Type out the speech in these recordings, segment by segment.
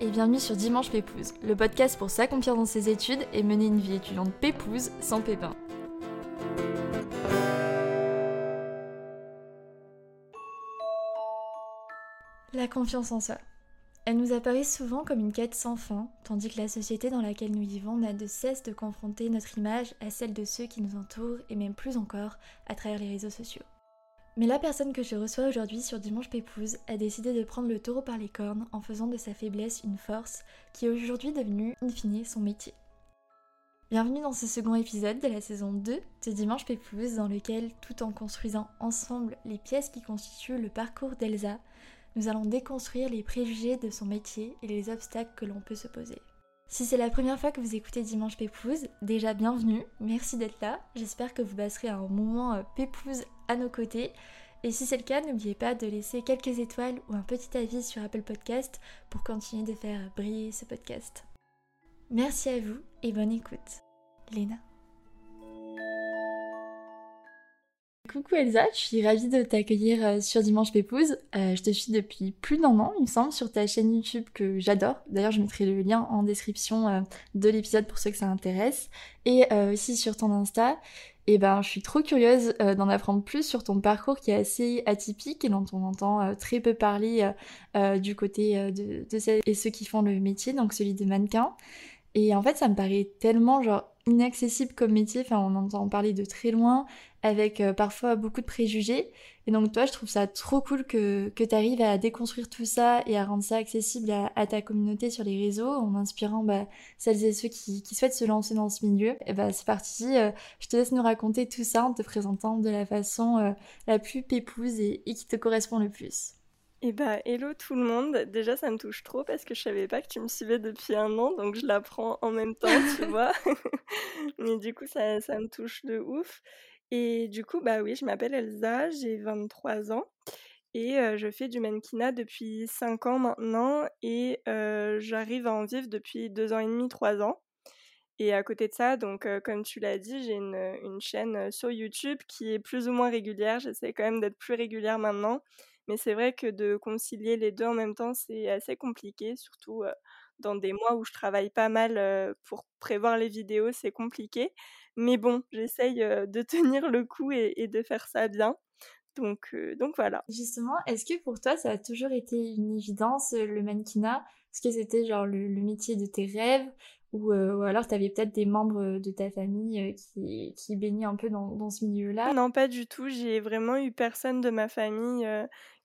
et bienvenue sur Dimanche Pépouze, le podcast pour s'accomplir dans ses études et mener une vie étudiante pépouze sans pépin. La confiance en soi. Elle nous apparaît souvent comme une quête sans fin, tandis que la société dans laquelle nous vivons n'a de cesse de confronter notre image à celle de ceux qui nous entourent et même plus encore à travers les réseaux sociaux. Mais la personne que je reçois aujourd'hui sur Dimanche Pépouze a décidé de prendre le taureau par les cornes en faisant de sa faiblesse une force qui est aujourd'hui devenue, in fine, son métier. Bienvenue dans ce second épisode de la saison 2 de Dimanche Pépouze dans lequel, tout en construisant ensemble les pièces qui constituent le parcours d'Elsa, nous allons déconstruire les préjugés de son métier et les obstacles que l'on peut se poser. Si c'est la première fois que vous écoutez Dimanche Pépouze, déjà bienvenue, merci d'être là. J'espère que vous passerez un moment euh, pépouze à nos côtés. Et si c'est le cas, n'oubliez pas de laisser quelques étoiles ou un petit avis sur Apple Podcast pour continuer de faire briller ce podcast. Merci à vous et bonne écoute. Léna. Coucou Elsa, je suis ravie de t'accueillir euh, sur Dimanche Pépouze. Euh, je te suis depuis plus d'un an, il me semble, sur ta chaîne YouTube que j'adore. D'ailleurs, je mettrai le lien en description euh, de l'épisode pour ceux que ça intéresse. Et aussi sur ton Insta. Et ben, je suis trop curieuse d'en apprendre plus sur ton parcours qui est assez atypique et dont on entend très peu parler du côté de, de celles et ceux qui font le métier, donc celui de mannequin. Et en fait, ça me paraît tellement genre inaccessible comme métier. Enfin, on entend parler de très loin, avec euh, parfois beaucoup de préjugés. Et donc, toi, je trouve ça trop cool que, que tu arrives à déconstruire tout ça et à rendre ça accessible à, ta communauté sur les réseaux en inspirant bah, celles et ceux qui, qui, souhaitent se lancer dans ce milieu. Et bah, c'est parti. Euh, je te laisse nous raconter tout ça en te présentant de la façon euh, la plus pépouse et, et qui te correspond le plus. Eh bah, hello tout le monde. Déjà, ça me touche trop parce que je savais pas que tu me suivais depuis un an, donc je l'apprends en même temps, tu vois. Mais du coup, ça, ça me touche de ouf. Et du coup, bah oui, je m'appelle Elsa, j'ai 23 ans et je fais du mannequinat depuis 5 ans maintenant et j'arrive à en vivre depuis 2 ans et demi, 3 ans. Et à côté de ça, donc comme tu l'as dit, j'ai une, une, chaîne sur YouTube qui est plus ou moins régulière. J'essaie quand même d'être plus régulière maintenant. Mais c'est vrai que de concilier les deux en même temps, c'est assez compliqué, surtout dans des mois où je travaille pas mal pour prévoir les vidéos, c'est compliqué. Mais bon, j'essaye de tenir le coup et, de faire ça bien. Donc, donc voilà. Justement, est-ce que pour toi, ça a toujours été une évidence, le mannequinat? Est-ce que c'était genre le, métier de tes rêves? Ou, alors tu avais peut-être des membres de ta famille qui, qui baignaient un peu dans, dans ce milieu-là? Non, pas du tout. J'ai vraiment eu personne de ma famille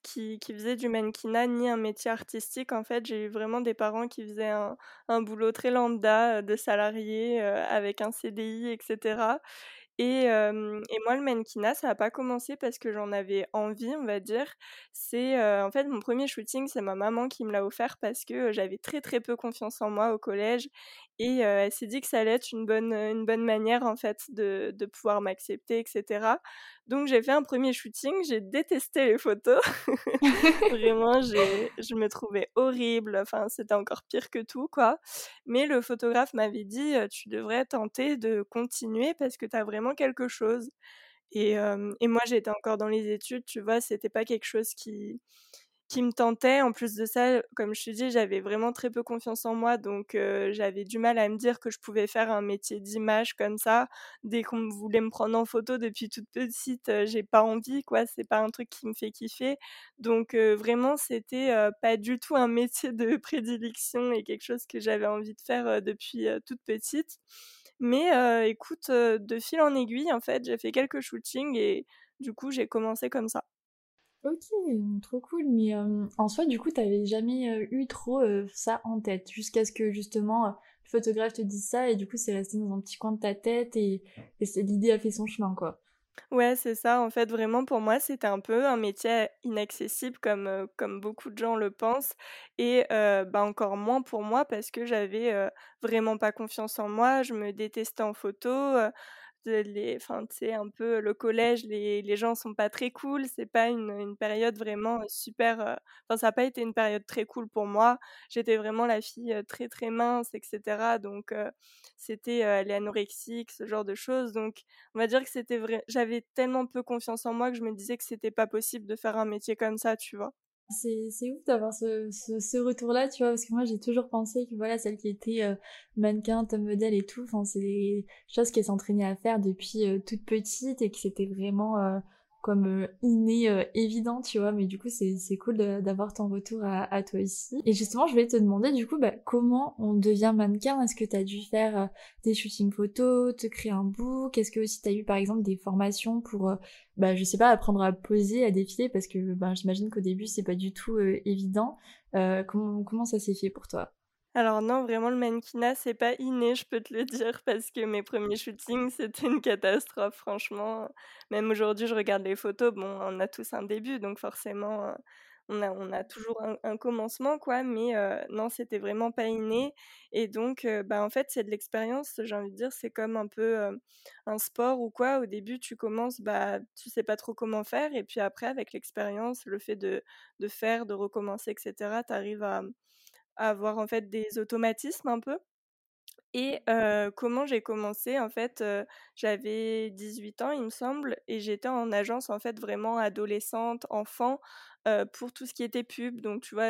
qui, qui faisait du mannequinat ni un métier artistique. En fait, j'ai eu vraiment des parents qui faisaient un, un boulot très lambda de salarié avec un CDI, etc. Et, et, moi, le mannequinat, ça n'a pas commencé parce que j'en avais envie, on va dire. C'est en fait mon premier shooting, c'est ma maman qui me l'a offert parce que j'avais très très peu confiance en moi au collège et elle s'est dit que ça allait être une bonne, une bonne manière en fait de, de pouvoir m'accepter, etc. Donc j'ai fait un premier shooting, j'ai détesté les photos. Vraiment, je me trouvais horrible. Enfin, c'était encore pire que tout, quoi. Mais le photographe m'avait dit, tu devrais tenter de continuer parce que tu as vraiment quelque chose. Et, et moi, j'étais encore dans les études, tu vois, c'était pas quelque chose qui, qui me tentait. En plus de ça, comme je te dis, j'avais vraiment très peu confiance en moi, donc j'avais du mal à me dire que je pouvais faire un métier d'image comme ça. Dès qu'on voulait me prendre en photo depuis toute petite, j'ai pas envie, quoi. C'est pas un truc qui me fait kiffer. Donc vraiment, c'était pas du tout un métier de prédilection et quelque chose que j'avais envie de faire depuis toute petite. Mais écoute, de fil en aiguille, en fait, j'ai fait quelques shootings et du coup, j'ai commencé comme ça. Ok, trop cool. Mais en soi, du coup, t'avais jamais eu trop ça en tête, jusqu'à ce que justement le photographe te dise ça, et du coup, c'est resté dans un petit coin de ta tête, et, l'idée a fait son chemin, quoi. Ouais, c'est ça. En fait, vraiment, pour moi, c'était un peu un métier inaccessible, comme, comme beaucoup de gens le pensent, et bah, encore moins pour moi, parce que j'avais vraiment pas confiance en moi, je me détestais en photo les, enfin, un peu le collège, les, les gens sont pas très cool. C'est pas une, période vraiment super. Enfin, ça n'a pas été une période très cool pour moi. J'étais vraiment la fille très très mince, etc. Donc, c'était les anorexiques, ce genre de choses. Donc, on va dire que c'était vrai. J'avais tellement peu confiance en moi que je me disais que c'était pas possible de faire un métier comme ça, tu vois. C'est ouf d'avoir ce, retour-là, tu vois, parce que moi j'ai toujours pensé que voilà, celle qui était euh, mannequin, top modèle et tout, c'est des choses qu'elle s'entraînait à faire depuis euh, toute petite et que c'était vraiment euh, comme euh, inné euh, évident, tu vois, mais du coup c'est cool d'avoir ton retour à, toi ici. Et justement, je voulais te demander du coup, bah, comment on devient mannequin? Est-ce que tu as dû faire euh, des shootings photos, te créer un book? Est-ce que aussi tu as eu par exemple des formations pour, bah, je sais pas, apprendre à poser, à défiler? Parce que bah, j'imagine qu'au début c'est pas du tout évident. comment, comment ça s'est fait pour toi? Alors non, vraiment le mannequinat, c'est pas inné, je peux te le dire, parce que mes premiers shootings, c'était une catastrophe, franchement. Même aujourd'hui, je regarde les photos, bon, on a tous un début, donc forcément, on a, on a toujours un, commencement, quoi, mais non, c'était vraiment pas inné. Et donc, bah, en fait, c'est de l'expérience, j'ai envie de dire, c'est comme un peu un sport ou quoi. Au début, tu commences, bah, tu sais pas trop comment faire, et puis après, avec l'expérience, le fait de, de faire, de recommencer, etc., tu arrives à avoir en fait des automatismes un peu. Et comment j'ai commencé En fait, j'avais 18 ans, il me semble, et j'étais en agence en fait vraiment adolescente, enfant, pour tout ce qui était pub. Donc, tu vois,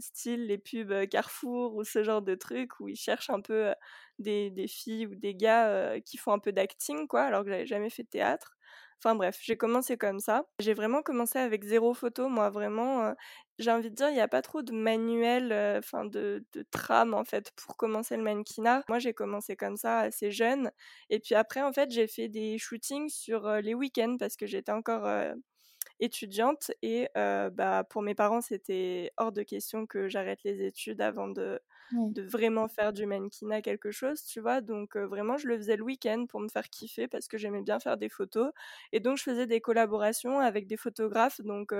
style les pubs Carrefour ou ce genre de trucs où ils cherchent un peu des, des filles ou des gars qui font un peu d'acting, quoi, alors que j'avais jamais fait de théâtre. Enfin bref, j'ai commencé comme ça. J'ai vraiment commencé avec zéro photo, moi vraiment. j'ai envie de dire, il n'y a pas trop de manuel, enfin de, de, trame en fait pour commencer le mannequinat. Moi j'ai commencé comme ça assez jeune. Et puis après en fait j'ai fait des shootings sur les week-ends parce que j'étais encore étudiante et bah, pour mes parents c'était hors de question que j'arrête les études avant de, de vraiment faire du mannequinat quelque chose, tu vois? Donc vraiment, je le faisais le week-end pour me faire kiffer parce que j'aimais bien faire des photos. Et donc, je faisais des collaborations avec des photographes. Donc,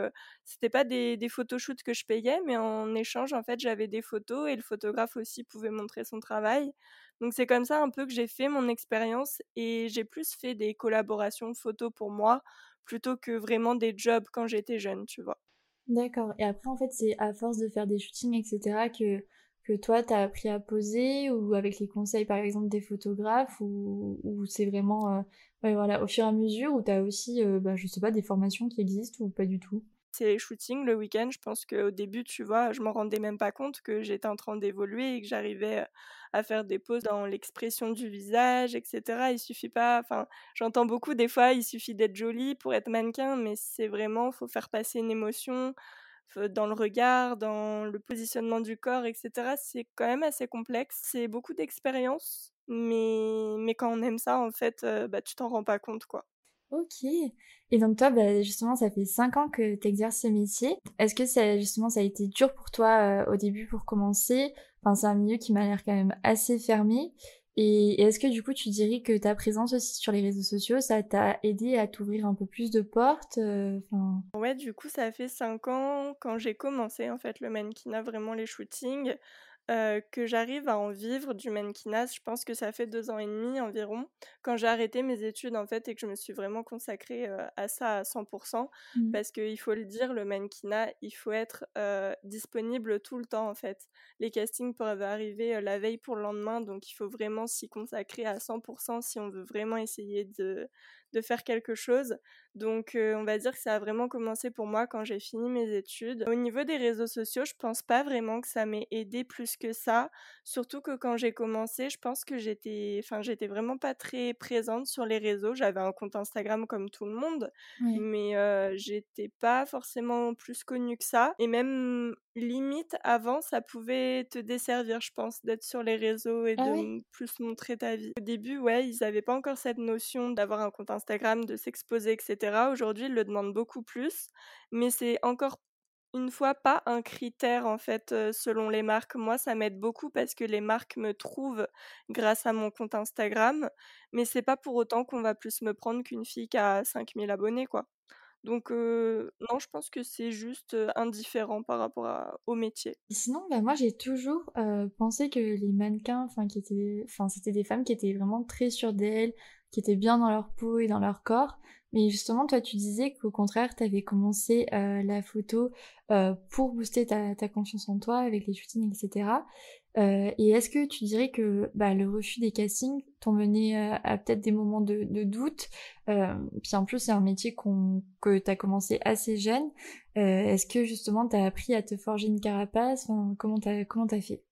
c'était pas des, des photoshoots que je payais, mais en échange, en fait, j'avais des photos et le photographe aussi pouvait montrer son travail. Donc, c'est comme ça un peu que j'ai fait mon expérience et j'ai plus fait des collaborations photos pour moi plutôt que vraiment des jobs quand j'étais jeune, tu vois? D'accord. Et après, en fait, c'est à force de faire des shootings, etc., que que toi, tu as appris à poser ou avec les conseils, par exemple, des photographes ou, c'est vraiment euh, voilà, au fur et à mesure ou tu as aussi, euh, bah, je sais pas, des formations qui existent ou pas du tout? C'est les shootings le week-end. Je pense qu'au début, tu vois, je m'en rendais même pas compte que j'étais en train d'évoluer et que j'arrivais à faire des poses dans l'expression du visage, etc. Il suffit pas, enfin, j'entends beaucoup des fois, il suffit d'être jolie pour être mannequin, mais c'est vraiment, faut faire passer une émotion, dans le regard, dans le positionnement du corps, etc. C'est quand même assez complexe. C'est beaucoup d'expérience, mais, mais quand on aime ça, en fait, bah, tu t'en rends pas compte, quoi. Ok. Et donc toi, bah, justement, ça fait 5 ans que tu exerces ce métier. Est-ce que ça, justement, ça a été dur pour toi au début pour commencer? Enfin, c'est un milieu qui m'a l'air quand même assez fermé. Et, est-ce que du coup tu dirais que ta présence aussi sur les réseaux sociaux, ça t'a aidé à t'ouvrir un peu plus de portes euh, Ouais, du coup ça fait 5 ans quand j'ai commencé en fait le mannequinat, vraiment les shootings que j'arrive à en vivre du mannequinat, je pense que ça fait deux ans et demi environ, quand j'ai arrêté mes études en fait et que je me suis vraiment consacrée à ça à 100%, mmh. parce qu'il faut le dire, le mannequinat, il faut être disponible tout le temps en fait. Les castings peuvent arriver la veille pour le lendemain, donc il faut vraiment s'y consacrer à 100% si on veut vraiment essayer de, de faire quelque chose. Donc on va dire que ça a vraiment commencé pour moi quand j'ai fini mes études. Au niveau des réseaux sociaux, je pense pas vraiment que ça m'ait aidé plus que ça, surtout que quand j'ai commencé, je pense que j'étais enfin j'étais vraiment pas très présente sur les réseaux, j'avais un compte Instagram comme tout le monde, mais j'étais pas forcément plus connue que ça et même limite avant ça pouvait te desservir je pense d'être sur les réseaux et ah de plus montrer ta vie. Au début ouais, ils avaient pas encore cette notion d'avoir un compte Instagram, de s'exposer etc Aujourd'hui, ils le demandent beaucoup plus, mais c'est encore une fois pas un critère en fait selon les marques. Moi, ça m'aide beaucoup parce que les marques me trouvent grâce à mon compte Instagram, mais c'est pas pour autant qu'on va plus me prendre qu'une fille qui a 5000 abonnés quoi. Donc non, je pense que c'est juste indifférent par rapport au métier. sinon, bah, moi j'ai toujours pensé que les mannequins, enfin enfin c'était des femmes qui étaient vraiment très sûres d'elles, qui étaient bien dans leur peau et dans leur corps. Mais justement, toi, tu disais qu'au contraire, tu avais commencé euh, la photo euh, pour booster ta, confiance en toi avec les shootings, etc. Euh, et est-ce que tu dirais que bah, le refus des castings t'ont mené à peut-être des moments de, doute? Puis en plus, c'est un métier que tu as commencé assez jeune. est-ce que justement tu as appris à te forger une carapace? Comment tu as, as fait?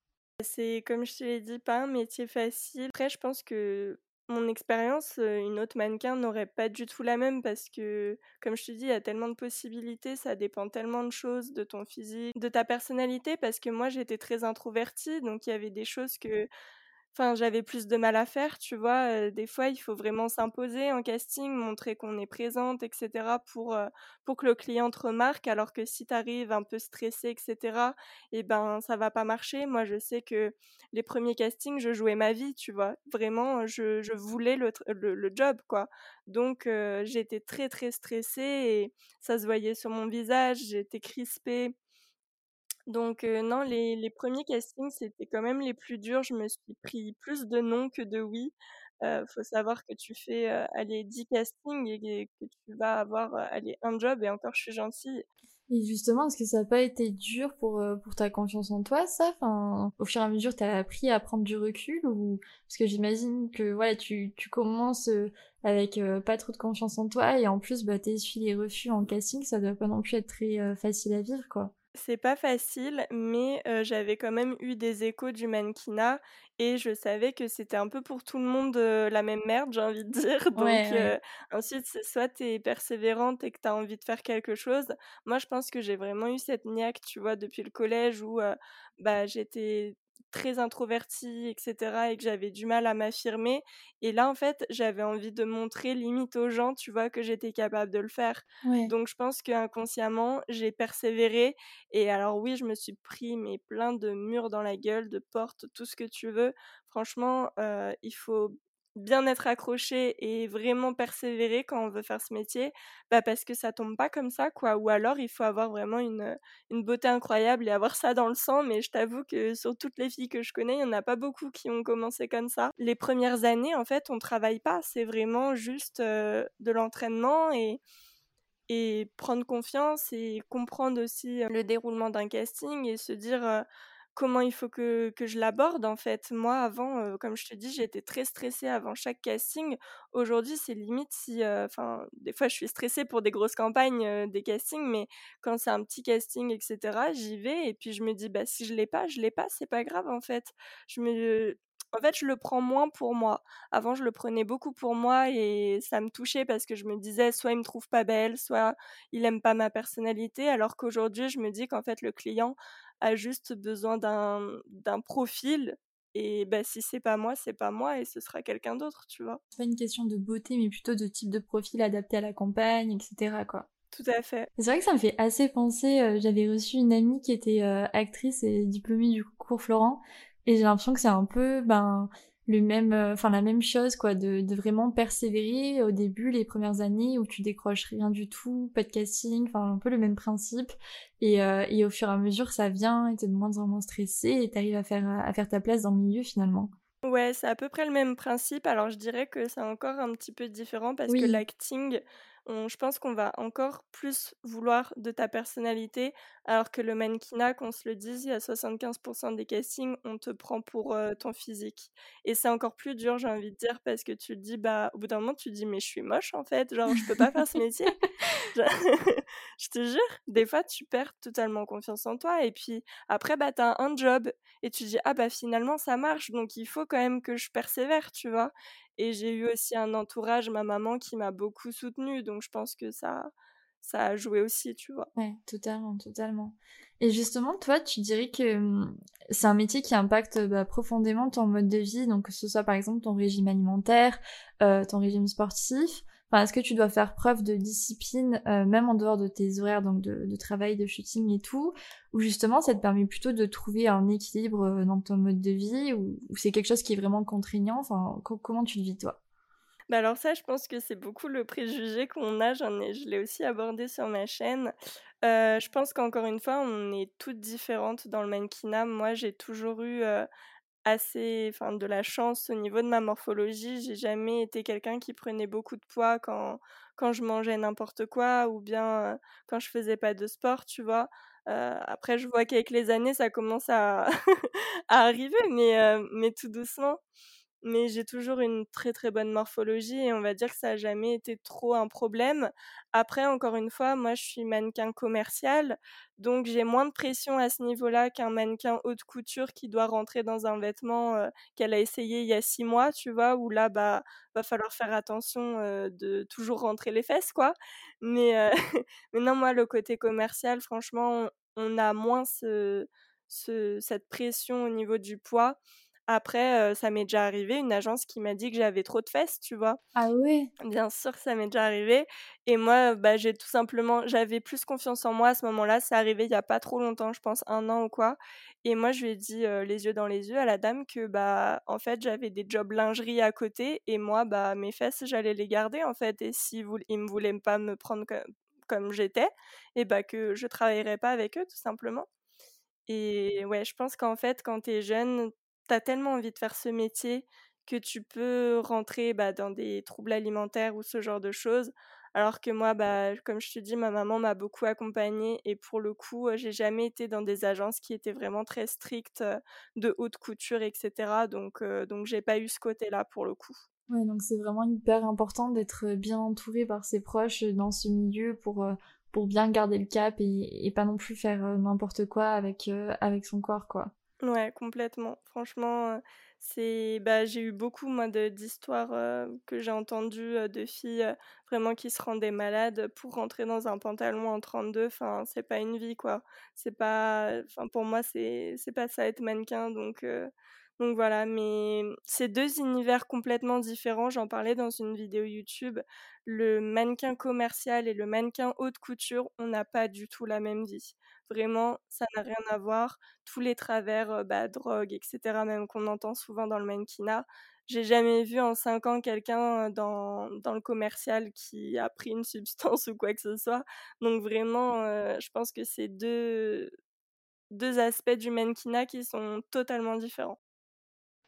C'est comme je te l'ai dit, pas un métier facile. Après, je pense que mon expérience, une autre mannequin n'aurait pas du tout la même parce que, comme je te dis, il y a tellement de possibilités, ça dépend tellement de choses, de ton physique, de ta personnalité, parce que moi j'étais très introvertie, donc il y avait des choses que Enfin, j'avais plus de mal à faire, tu vois. des fois, il faut vraiment s'imposer en casting, montrer qu'on est présente, etc. pour, pour que le client te remarque. Alors que si tu arrives un peu stressé, etc., et ben, ça va pas marcher. Moi, je sais que les premiers castings, je jouais ma vie, tu vois. Vraiment, je, je voulais le, le, le, job, quoi. Donc, j'étais très, très stressée et ça se voyait sur mon visage. J'étais crispée. Donc non, les 1 castings, c'était quand même les plus durs. Je me suis pris plus de non que de oui. Heu, faut savoir que tu fais, heu, allez 10 castings et que tu vas avoir, allez un job et encore je suis gentille. Et justement, est-ce que ça n'a pas été dur pour, pour ta confiance en toi ça? Au fur et à mesure, tu as appris à prendre du recul ou parce que j'imagine que voilà, tu tu commences, avec, pas trop de confiance en toi et en plus, bah, tu essuies les refus en casting, ça doit pas non plus être très, facile à vivre, quoi? C'est pas facile, mais j'avais quand même eu des échos du mannequinat et je savais que c'était un peu pour tout le monde, la même merde, j'ai envie de dire. Donc ensuite, c'est soit tu es persévérante et que tu as envie de faire quelque chose. Moi, je pense que j'ai vraiment eu cette niaque, tu vois, depuis le collège où, bah, j'étais très introvertie, etc. et que j'avais du mal à m'affirmer. Et là, en fait, j'avais envie de montrer limite aux gens, tu vois, que j'étais capable de le faire. Donc, je pense qu'inconsciemment, j'ai persévéré. Et alors, oui, je me suis pris mais plein de murs dans la gueule, de portes, tout ce que tu veux. Franchement, euh, il faut bien être accroché et vraiment persévérer quand on veut faire ce métier, bah parce que ça tombe pas comme ça, quoi. Ou alors il faut avoir vraiment une, une beauté incroyable et avoir ça dans le sang. Mais je t'avoue que sur toutes les filles que je connais, il y en a pas beaucoup qui ont commencé comme ça. Les premières années, en fait, on travaille pas. C'est vraiment juste de l'entraînement et et prendre confiance et comprendre aussi le déroulement d'un casting et se dire comment il faut que, que je l'aborde en fait. Moi avant, comme je te dis, j'étais très stressée avant chaque casting. Aujourd'hui, c'est limite si, enfin, des fois je suis stressée pour des grosses campagnes, des castings, mais quand c'est un petit casting, etc., j'y vais et puis je me dis, bah si je l'ai pas, je l'ai pas, c'est pas grave en fait. Je me, en fait, je le prends moins pour moi. Avant, je le prenais beaucoup pour moi et ça me touchait parce que je me disais soit il me trouve pas belle, soit il aime pas ma personnalité, alors qu'aujourd'hui, je me dis qu'en fait, le client a juste besoin d'un profil et bah, si c'est pas moi, c'est pas moi et ce sera quelqu'un d'autre, tu vois. C'est pas une question de beauté, mais plutôt de type de profil adapté à la campagne, etc. quoi. Tout à fait. C'est vrai que ça me fait assez penser, euh, j'avais reçu une amie qui était euh, actrice et diplômée du cours Florent, et j'ai l'impression que c'est un peu ben le même euh, enfin la même chose quoi de, de, vraiment persévérer au début les premières années où tu décroches rien du tout pas de casting enfin un peu le même principe. Et, euh, et au fur et à mesure ça vient et t'es de moins en moins stressé et t'arrives à faire à faire ta place dans le milieu finalement ouais c'est à peu près le même principe alors je dirais que c'est encore un petit peu différent parce que l'acting je pense qu'on va encore plus vouloir de ta personnalité, alors que le mannequinat, qu'on se le dise, il y a 75% des castings, on te prend pour ton physique. Et c'est encore plus dur, j'ai envie de dire, parce que tu te dis, bah, au bout d'un moment, tu te dis, mais je suis moche en fait, genre, je peux pas faire ce métier. je te jure, des fois, tu perds totalement confiance en toi, et puis après, bah, t'as un job, et tu dis, ah, bah, finalement, ça marche, donc il faut quand même que je persévère, tu vois? Et j'ai eu aussi un entourage, ma maman, qui m'a beaucoup soutenue. Donc je pense que ça, ça a joué aussi, tu vois? Ouais, totalement, totalement. Et justement, toi, tu dirais que c'est un métier qui impacte bah, profondément ton mode de vie, donc que ce soit par exemple ton régime alimentaire, ton régime sportif est-ce que tu dois faire preuve de discipline, euh, même en dehors de tes horaires donc de, travail, de shooting et tout, ou justement ça te permet plutôt de trouver un équilibre euh, dans ton mode de vie, ou, c'est quelque chose qui est vraiment contraignant? Comment tu le vis toi? Bah alors ça, je pense que c'est beaucoup le préjugé qu'on a. J'en je l'ai aussi abordé sur ma chaîne. Euh, je pense qu'encore une fois, on est toutes différentes dans le mannequinat. Moi, j'ai toujours eu assez enfin de la chance au niveau de ma morphologie. J'ai jamais été quelqu'un qui prenait beaucoup de poids quand quand je mangeais n'importe quoi ou bien quand je faisais pas de sport, tu vois. après je vois qu'avec les années ça commence à à arriver mais mais tout doucement. Mais j'ai toujours une très, très bonne morphologie et on va dire que ça a jamais été trop un problème. Après, encore une fois, moi, je suis mannequin commercial, donc j'ai moins de pression à ce niveau-là qu'un mannequin haute couture qui doit rentrer dans un vêtement, heu, qu'elle a essayé il y a 6 mois, tu vois? Où là, bah, va falloir faire attention, heu, de toujours rentrer les fesses, quoi. Mais, heu, mais non, moi, le côté commercial, franchement, on a moins ce ce cette pression au niveau du poids. Après, ça m'est déjà arrivé, une agence qui m'a dit que j'avais trop de fesses, tu vois? Ah ouais? Bien sûr ça m'est déjà arrivé et moi, bah, j'ai tout simplement j'avais plus confiance en moi à ce moment-là. C'est arrivé il y a pas trop longtemps, je pense un an ou quoi et moi, je lui ai dit, les yeux dans les yeux à la dame que, bah, en fait, j'avais des jobs lingerie à côté et moi, bah, mes fesses, j'allais les garder, en fait et si ils me voulaient pas me prendre co comme j'étais et bah, que je travaillerais pas avec eux, tout simplement et ouais, je pense qu'en fait, quand tu es jeune, tellement envie de faire ce métier que tu peux rentrer, bah, dans des troubles alimentaires ou ce genre de choses. Alors que moi, bah, comme je te dis, ma maman m'a beaucoup accompagnée et pour le coup, j'ai jamais été dans des agences qui étaient vraiment très strictes, de haute couture et cetera donc donc j'ai pas eu ce côté-là pour le coup. Ouais, donc c'est vraiment hyper important d'être, bien entouré par ses proches, dans ce milieu pour, pour bien garder le cap et pas non plus faire, n'importe quoi avec, avec son corps, quoi. Ouais, complètement. Franchement, c'est bah, j'ai eu beaucoup moi de d'histoires, que j'ai entendues, de filles, vraiment qui se rendaient malades pour rentrer dans un pantalon en 32. Enfin, c'est pas une vie, quoi. C'est pas pour moi, c'est c'est pas ça être mannequin donc donc voilà. Mais c'est 2 univers complètement différents. J'en parlais dans une vidéo YouTube. Le mannequin commercial et le mannequin haute couture, on n'a pas du tout la même vie. Vraiment, ça n'a rien à voir. Tous les travers, heu, bah, drogue et cetera, même qu'on entend souvent dans le mannequinat. J'ai jamais vu en 5 ans quelqu'un, dans dans le commercial qui a pris une substance ou quoi que ce soit. Donc vraiment, heu, je pense que c'est deux deux aspects du mannequinat qui sont totalement différents.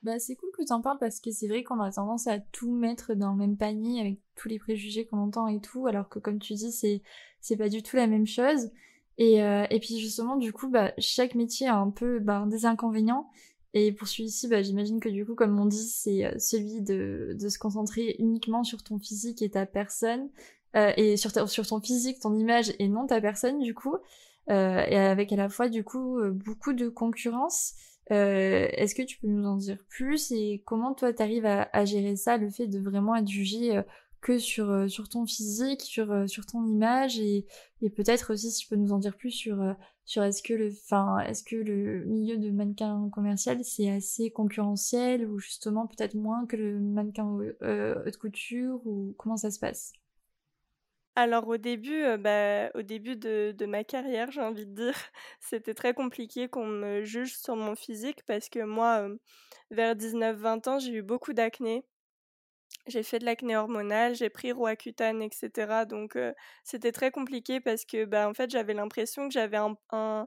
Bah, c'est cool que tu en parles parce que c'est vrai qu'on a tendance à tout mettre dans le même panier avec tous les préjugés qu'on entend et tout, alors que comme tu dis, c'est pas du tout la même chose. Et, euh, et puis justement, du coup, bah, chaque métier a un peu bah, des inconvénients. Et pour celui-ci, j'imagine que du coup, comme on dit, c'est euh, celui de, de se concentrer uniquement sur ton physique et ta personne, euh, et sur, ta, sur ton physique, ton image, et non ta personne, du coup, et avec à la fois, du coup, beaucoup de concurrence. Euh, Est-ce que tu peux nous en dire plus et comment toi t'arrives à, à gérer ça, le fait de vraiment être jugé que sur, euh, sur ton physique, sur, euh, ton image et, et peut-être aussi si tu peux nous en dire plus sur, euh, sur est-ce que le enfin est-ce que le milieu de mannequin commercial c'est assez concurrentiel ou justement peut-être moins que le mannequin euh, haute couture ou comment ça se passe? Alors au début, bah, au début de ma carrière, j'ai envie de dire, c'était très compliqué qu'on me juge sur mon physique parce que moi, vers 19-20 ans, j'ai eu beaucoup d'acné. J'ai fait de l'acné hormonal, j'ai pris Roaccutane et cetera. Donc c'était très compliqué parce que, bah, en fait, j'avais l'impression que j'avais un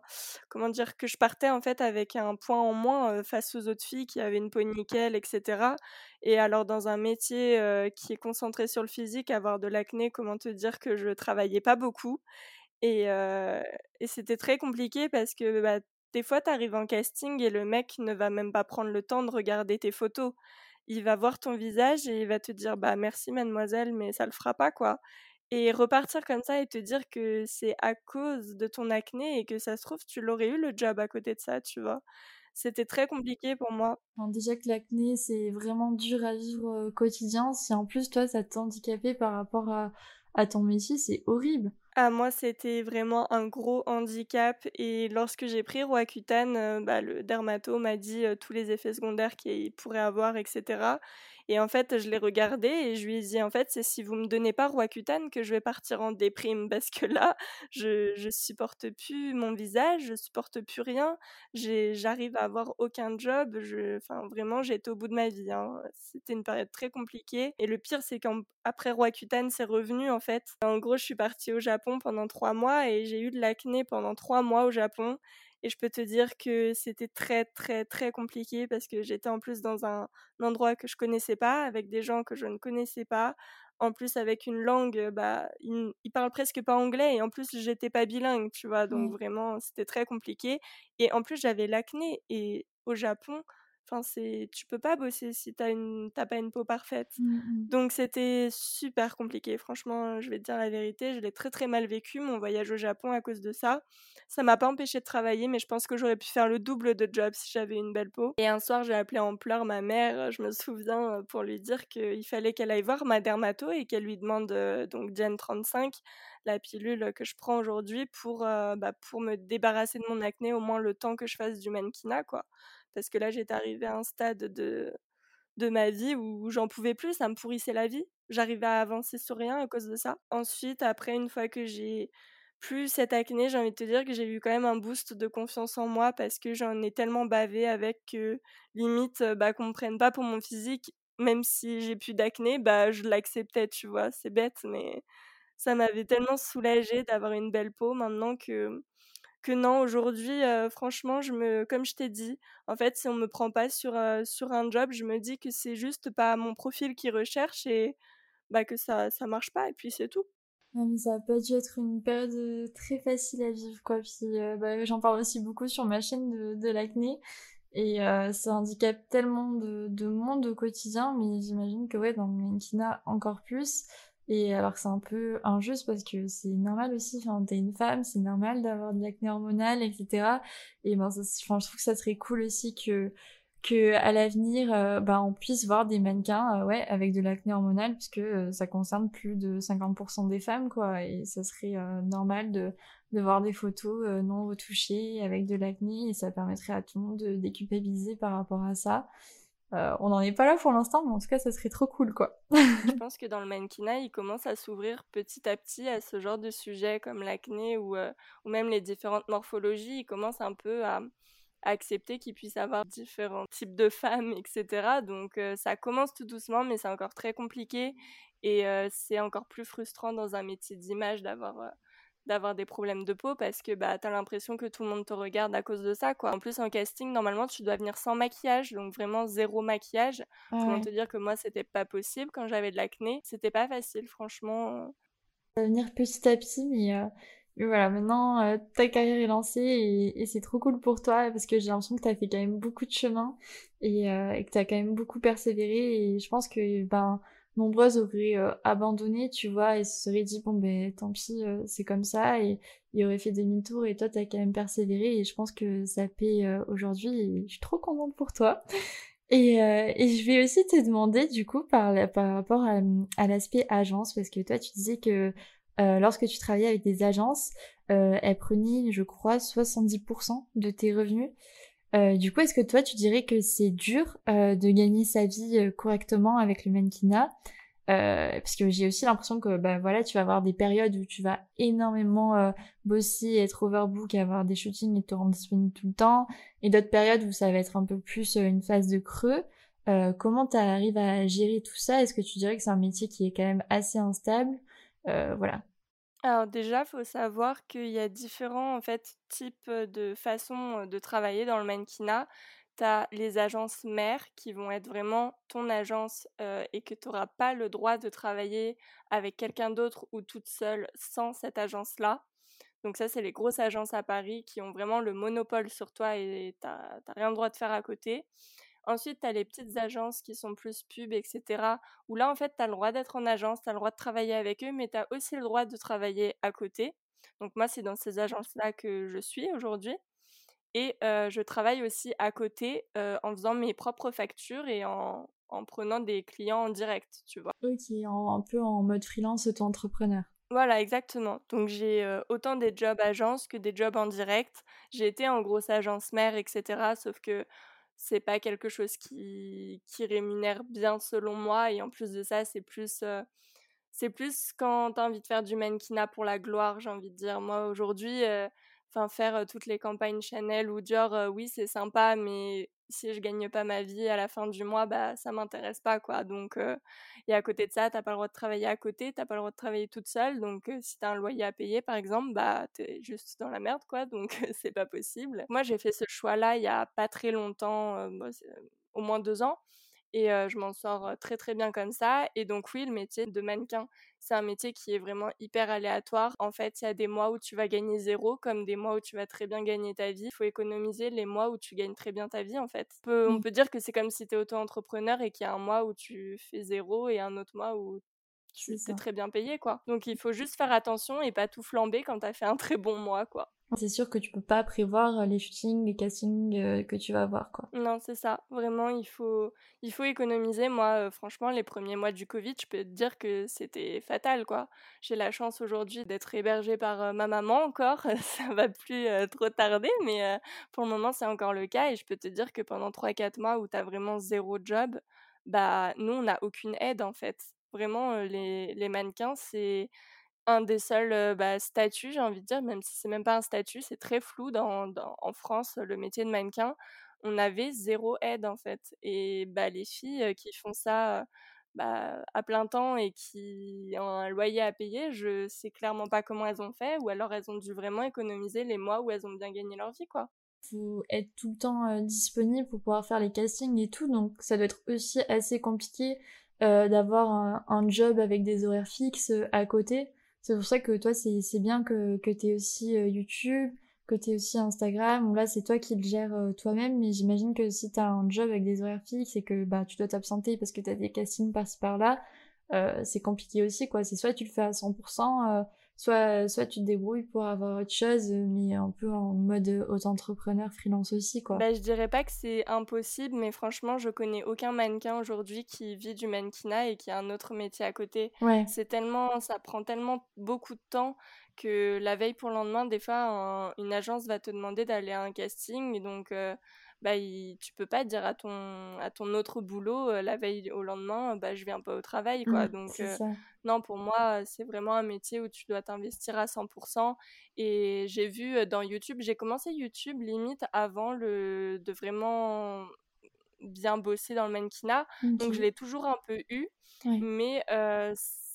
comment dire? Que je partais, en fait, avec un point en moins, face aux autres filles qui avaient une peau nickel et cetera. Et alors dans un métier, qui est concentré sur le physique, avoir de l'acné, comment te dire que je travaillais pas beaucoup. Et c'était très compliqué parce que, bah, des fois, tu arrives en casting et le mec ne va même pas prendre le temps de regarder tes photos il va voir ton visage et il va te dire: «Bah, merci mademoiselle, mais ça le fera pas, quoi» et repartir comme ça et te dire que c'est à cause de ton acné et que ça se trouve, tu l'aurais eu le job à côté de ça, tu vois? C'était très compliqué pour moi. Déjà que l'acné c'est vraiment dur à vivre au quotidien, si en plus toi ça t'a handicapé par rapport à, à ton métier, c'est horrible. Ah moi, c'était vraiment un gros handicap et lorsque j'ai pris Roaccutane, heu, bah, le dermato m'a dit, heu, tous les effets secondaires qu'il pourrait avoir et cetera et en fait, je l'ai regardé et je lui ai dit: «En fait, c'est si vous me donnez pas Roaccutane que je vais partir en déprime parce que là, je je supporte plus mon visage, je supporte plus rien, j'arrive à avoir aucun job, enfin vraiment, j'étais au bout de ma vie, hein». C'était une période très compliquée et le pire, c'est qu'après Roaccutane, c'est revenu en fait. En gros, je suis partie au Japon pendant trois mois et j'ai eu de l'acné pendant trois mois au Japon. Et je peux te dire que c'était très, très, très compliqué parce que j'étais en plus dans un, endroit que je connaissais pas, avec des gens que je ne connaissais pas. En plus, avec une langue, bah, ils, ils parlent presque pas anglais et en plus, j'étais pas bilingue, tu vois. Donc vraiment, c'était très compliqué. Et en plus, j'avais l'acné et au Japon, Enfin, c'est tu peux pas bosser si tu une pas une peau parfaite. Mmh, mmh. Donc c'était super compliqué. Franchement, je vais te dire la vérité, je l'ai très très mal vécu mon voyage au Japon à cause de ça. Ça m'a pas empêché de travailler, mais je pense que j'aurais pu faire le double de job si j'avais une belle peau. Et un soir, j'ai appelé en pleurs ma mère, je me souviens, pour lui dire qu'il fallait qu'elle aille voir ma dermato et qu'elle lui demande donc Diane 35, la pilule que je prends aujourd'hui pour, bah, pour me débarrasser de mon acné au moins le temps que je fasse du mannequinat quoi parce que là j'étais arrivée à un stade de, de ma vie où j'en pouvais plus, ça me pourrissait la vie. J'arrivais à avancer sur rien à cause de ça. Ensuite, après, une fois que j'ai plus cette acné, j'ai envie de te dire que j'ai eu quand même un boost de confiance en moi parce que j'en ai tellement bavé avec que limite, bah, qu'on me prenne pas pour mon physique, même si j'ai plus d'acné, bah, je l'acceptais, tu vois. C'est bête, mais ça m'avait tellement soulagée d'avoir une belle peau maintenant que que non, aujourd'hui, franchement, je me, comme je t'ai dit, en fait, si on me prend pas sur, sur un job, je me dis que c'est juste pas mon profil qui recherche et bah, que ça, ça marche pas, et puis c'est tout. ça a pas dû être une période très facile à vivre, quoi. Puis bah, j'en parle aussi beaucoup sur ma chaîne de, de l'acné. Et ça handicape tellement de, de, monde au quotidien, mais j'imagine que ouais, dans le mannequinat encore plus. Et alors c'est un peu injuste parce que c'est normal aussi, enfin, t'es une femme, c'est normal d'avoir de l'acné hormonal, etc. Et ben, je trouve que ça serait cool aussi que, que à l'avenir, euh, ben, on puisse voir des mannequins, euh, ouais, avec de l'acné hormonal, puisque euh, ça concerne plus de 50% des femmes, quoi. Et ça serait normal de, de voir des photos non retouchées avec de l'acné, et ça permettrait à tout le monde de déculpabiliser par rapport à ça. Euh, on n'en est pas là pour l'instant, mais en tout cas, ça serait trop cool, quoi. je pense que dans le mannequinat, il commence à s'ouvrir petit à petit à ce genre de sujets comme l'acné ou, euh, ou même les différentes morphologies. Il commence un peu à, accepter qu'il puisse avoir différents types de femmes, etc. Donc euh, ça commence tout doucement, mais c'est encore très compliqué et c'est encore plus frustrant dans un métier d'image d'avoir d'avoir des problèmes de peau parce que bah, tu as l'impression que tout le monde te regarde à cause de ça. Quoi. En plus, en casting, normalement, tu dois venir sans maquillage, donc vraiment zéro maquillage. Comment te dire que moi, c'était pas possible quand j'avais de l'acné? C'était pas facile, franchement. Ça va venir petit à petit, mais, euh, voilà, maintenant, euh, ta carrière est lancée et, c'est trop cool pour toi parce que j'ai l'impression que tu as fait quand même beaucoup de chemin et, euh, et que tu as quand même beaucoup persévéré et je pense que ben nombreuses auraient euh, abandonné, tu vois, et se seraient dit, bon, ben, tant pis, euh, c'est comme ça, et il aurait fait demi-tour, et toi, t'as quand même persévéré, et je pense que ça paie euh, aujourd'hui, et je suis trop contente pour toi. Et, et je vais aussi te demander, du coup, par, par rapport à, à l'aspect agence, parce que toi, tu disais que lorsque tu travaillais avec des agences, elles prenaient, je crois, 70% de tes revenus. Euh, du coup, est-ce que toi, tu dirais que c'est dur euh, de gagner sa vie euh, correctement avec le mannequinat? Parce que j'ai aussi l'impression que bah, voilà, tu vas avoir des périodes où tu vas énormément bosser, être overbook, avoir des shootings et te rendre disponible tout le temps, et d'autres périodes où ça va être un peu plus une phase de creux. comment tu arrives à gérer tout ça? Est-ce que tu dirais que c'est un métier qui est quand même assez instable? Voilà. Alors déjà, faut savoir qu'il y a différents en fait types de façons de travailler dans le mannequinat. Tu as les agences mères qui vont être vraiment ton agence et que tu n'auras pas le droit de travailler avec quelqu'un d'autre ou toute seule sans cette agence-là. Donc ça, c'est les grosses agences à Paris qui ont vraiment le monopole sur toi et tu n'as rien le droit de faire à côté. Ensuite, tu as les petites agences qui sont plus pub, etc. Où là, en fait, tu as le droit d'être en agence, tu as le droit de travailler avec eux, mais tu as aussi le droit de travailler à côté. Donc moi, c'est dans ces agences-là que je suis aujourd'hui. Et je travaille aussi à côté en faisant mes propres factures et en, prenant des clients en direct, tu vois. Ok, un peu en mode freelance auto-entrepreneur. Voilà, exactement. Donc j'ai autant des jobs agences que des jobs en direct. J'ai été en grosse agence mère, etc. Sauf que c'est pas quelque chose qui, qui rémunère bien selon moi et en plus de ça c'est plus c'est plus quand t'as envie de faire du mannequinat pour la gloire j'ai envie de dire. Moi aujourd'hui faire toutes les campagnes Chanel ou Dior oui c'est sympa mais si je gagne pas ma vie à la fin du mois, bah ça m'intéresse pas quoi. Donc et à côté de ça, t'as pas le droit de travailler à côté, t'as pas le droit de travailler toute seule. Donc si t'as un loyer à payer par exemple, bah t'es juste dans la merde quoi. Donc c'est pas possible. Moi j'ai fait ce choix-là il y a pas très longtemps, au moins deux ans. Et je m'en sors très très bien comme ça. Et donc oui, le métier de mannequin, c'est un métier qui est vraiment hyper aléatoire. En fait, il y a des mois où tu vas gagner zéro, comme des mois où tu vas très bien gagner ta vie. Il faut économiser les mois où tu gagnes très bien ta vie, en fait. On peut, dire que c'est comme si tu es auto-entrepreneur et qu'il y a un mois où tu fais zéro et un autre mois où tu es très bien payé, quoi. Donc il faut juste faire attention et pas tout flamber quand tu as fait un très bon mois, quoi. C'est sûr que tu peux pas prévoir les shootings, les castings euh, que tu vas avoir, quoi. Non, c'est ça. Vraiment, il faut, il faut économiser. Moi, euh, franchement, les premiers mois du Covid, je peux te dire que c'était fatal, quoi. J'ai la chance aujourd'hui d'être hébergée par euh, ma maman encore. ça va plus trop tarder, mais pour le moment, c'est encore le cas. Et je peux te dire que pendant 3-4 mois où tu as vraiment zéro job, bah, nous, on n'a aucune aide, en fait. Vraiment, les mannequins, c'est un des seuls bah, statuts, j'ai envie de dire, même si c'est même pas un statut, c'est très flou dans, en France, le métier de mannequin. On avait zéro aide en fait. Et bah, les filles qui font ça bah, à plein temps et qui ont un loyer à payer, je sais clairement pas comment elles ont fait, ou alors elles ont dû vraiment économiser les mois où elles ont bien gagné leur vie, quoi. Faut être tout le temps disponible pour pouvoir faire les castings et tout, donc ça doit être aussi assez compliqué d'avoir un, un, job avec des horaires fixes à côté. C'est pour ça que toi, c'est bien que, que tu aussi euh, YouTube, que tu aussi Instagram. Là, c'est toi qui le gères euh, toi-même, mais j'imagine que si tu as un job avec des horaires fixes et que bah, tu dois t'absenter parce que tu as des castings par-ci par-là, euh, c'est compliqué aussi. quoi. C'est soit tu le fais à 100%, soit, soit tu te débrouilles pour avoir autre chose, mais un peu en mode auto-entrepreneur, freelance aussi, quoi. Bah, je dirais pas que c'est impossible, mais franchement, je connais aucun mannequin aujourd'hui qui vit du mannequinat et qui a un autre métier à côté. Ouais. C'est tellement, ça prend tellement beaucoup de temps que la veille pour le lendemain, des fois, une agence va te demander d'aller à un casting, donc bah, tu peux pas dire à ton, à ton autre boulot euh, la veille au lendemain, bah, je viens pas au travail. Quoi. Mmh, Donc, euh, non, pour moi, c'est vraiment un métier où tu dois t'investir à 100%. Et j'ai vu euh, dans YouTube, j'ai commencé YouTube limite avant le, de vraiment bien bosser dans le mannequinat. Donc, je l'ai toujours un peu eu. Mais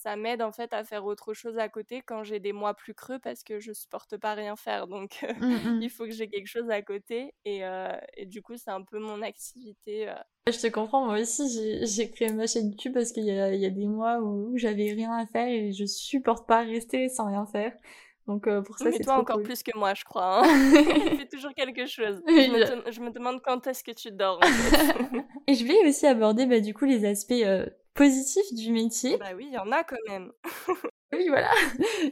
ça m'aide en fait à faire autre chose à côté quand j'ai des mois plus creux parce que je supporte pas rien faire. Donc mmh, mmh. il faut que j'ai quelque chose à côté et, euh, et du coup c'est un peu mon activité. Euh. Je te comprends, moi aussi j'ai créé ma chaîne YouTube parce qu'il y, y a, des mois où, j'avais rien à faire et je supporte pas rester sans rien faire. Donc euh, pour ça, c'est toi encore plus que moi, je crois. Hein. tu fais toujours quelque chose. Je me, demande quand est-ce que tu dors. En fait. et je vais aussi aborder bah, du coup les aspects positif du métier. Bah oui, il y en a quand même. oui, voilà.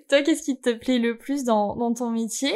Toi, qu'est-ce qui te plaît le plus dans, dans ton métier?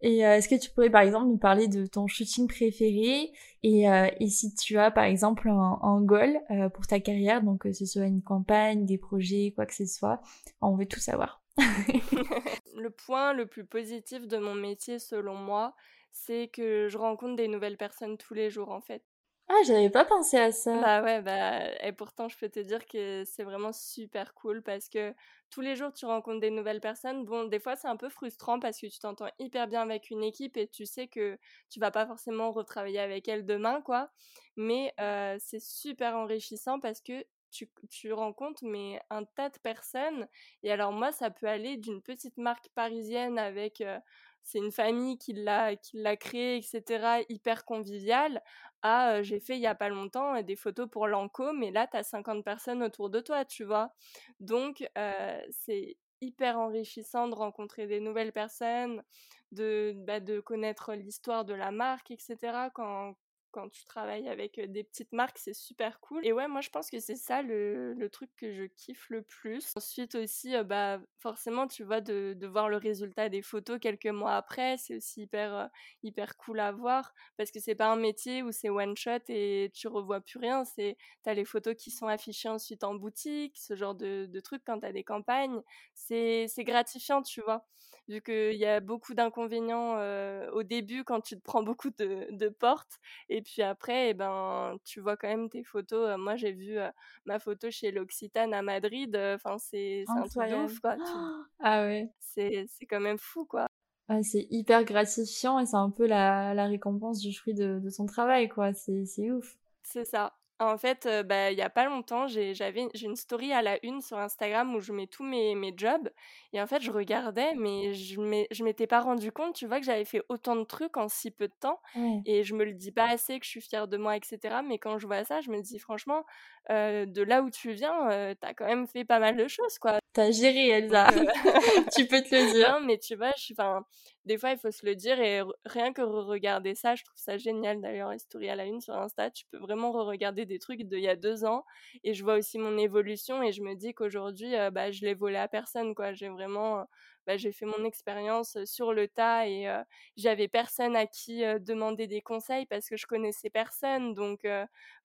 Et euh, est-ce que tu pourrais, par exemple, nous parler de ton shooting préféré? Et, euh, et si tu as, par exemple, un, un goal euh, pour ta carrière, donc que ce soit une campagne, des projets, quoi que ce soit, on veut tout savoir. le point le plus positif de mon métier, selon moi, c'est que je rencontre des nouvelles personnes tous les jours, en fait. Ah, j'avais pas pensé à ça. Bah ouais, bah, et pourtant, je peux te dire que c'est vraiment super cool parce que tous les jours, tu rencontres des nouvelles personnes. Bon, des fois, c'est un peu frustrant parce que tu t'entends hyper bien avec une équipe et tu sais que tu vas pas forcément retravailler avec elle demain, quoi. Mais c'est super enrichissant parce que tu, tu, rencontres mais un tas de personnes. Et alors moi, ça peut aller d'une petite marque parisienne avec c'est une famille qui l'a qui l'a créé, etc., hyper conviviale, à j'ai fait il y a pas longtemps des photos pour Lancôme, mais là, tu as 50 personnes autour de toi, tu vois. Donc, c'est hyper enrichissant de rencontrer des nouvelles personnes, de, bah, de connaître l'histoire de la marque, etc. Quand, quand tu travailles avec des petites marques, c'est super cool. Et ouais, moi je pense que c'est ça le, truc que je kiffe le plus. Ensuite aussi, bah forcément, tu vois, de, de, voir le résultat des photos quelques mois après, c'est aussi hyper, hyper cool à voir parce que c'est pas un métier où c'est one shot et tu revois plus rien. C'est t'as les photos qui sont affichées ensuite en boutique, ce genre de, de trucs quand t'as des campagnes. C'est gratifiant, tu vois, vu qu'il y a beaucoup d'inconvénients au début quand tu te prends beaucoup de, de portes et puis après, eh ben, tu vois quand même tes photos. moi, j'ai vu ma photo chez l'Occitane à Madrid. Enfin, c'est un truc de ouf, quoi. Ah ouais. C'est quand même fou, quoi. c'est hyper gratifiant et c'est un peu la, la récompense du fruit de, de son travail, quoi. C'est ouf. C'est ça. En fait, bah, il y a pas longtemps, j'ai une story à la une sur Instagram où je mets tous mes mes jobs et en fait, je regardais, mais je m'é je m'étais pas rendu compte, tu vois, que j'avais fait autant de trucs en si peu de temps Ouais. et je me le dis pas assez que je suis fière de moi et cetera, mais quand je vois ça, je me dis: «Franchement, heu, de là où tu viens, heu, tu quand même fait pas mal de choses, quoi». Tu géré Elsa, heu, tu peux te le dire. non, mais tu vois, je des fois, il faut se le dire et rien que re-regarder ça, je trouve ça génial d'ailleurs, les stories à la une sur Insta, tu peux vraiment re-regarder des trucs d'il y a 2 ans et je vois aussi mon évolution et je me dis qu'aujourd'hui, heu, bah, je l'ai volé à personne, quoi. J'ai vraiment, bah, j'ai fait mon expérience sur le tas et j'avais personne à qui demander des conseils parce que je connaissais personne. Donc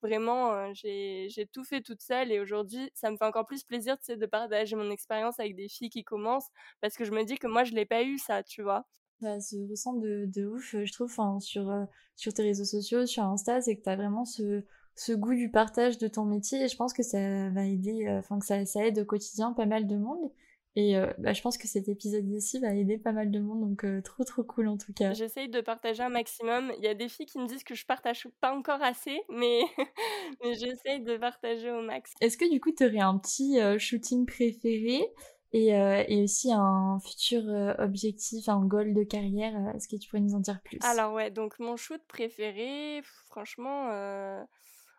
vraiment, j'ai tout fait toute seule et aujourd'hui, ça me fait encore plus plaisir de partager mon expérience avec des filles qui commencent parce que je me dis que moi, je l'ai pas eu ça, tu vois? Ça se ressent de, ouf, je trouve, sur, tes réseaux sociaux, sur Insta, c'est que tu as vraiment ce, goût du partage de ton métier et je pense que ça va aider, que ça aide au quotidien pas mal de monde. Et euh, bah, je pense que cet épisode ici va aider pas mal de monde, donc euh, trop trop cool en tout cas. J'essaye de partager un maximum. Il y a des filles qui me disent que je partage pas encore assez, mais, mais j'essaye de partager au max. Est-ce que du coup tu aurais un petit euh, shooting préféré et, et, aussi un futur objectif, un goal de carrière Est-ce que tu pourrais nous en dire plus? Alors ouais, donc mon shoot préféré, franchement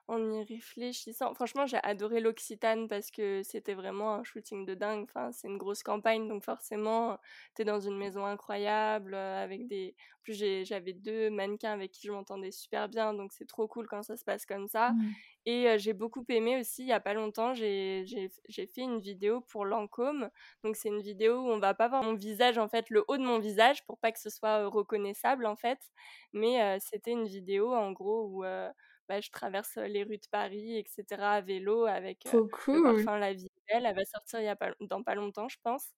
en y réfléchissant, franchement, j'ai adoré l'Occitane parce que c'était vraiment un shooting de dingue. Enfin, c'est une grosse campagne, donc forcément, t'es dans une maison incroyable euh, avec des. En plus, j'avais deux mannequins avec qui je m'entendais super bien, donc c'est trop cool quand ça se passe comme ça. Mmh. Et euh, j'ai beaucoup aimé aussi, il y a pas longtemps, j'ai fait une vidéo pour Lancôme. Donc c'est une vidéo où on va pas voir mon visage, en fait, le haut de mon visage pour pas que ce soit euh, reconnaissable, en fait. Mais c'était une vidéo, en gros, où bah, je traverse les rues de Paris, etc. à vélo avec Trop cool. le parfum La Vie Belle. Elle va sortir il y a pas, dans pas longtemps, je pense.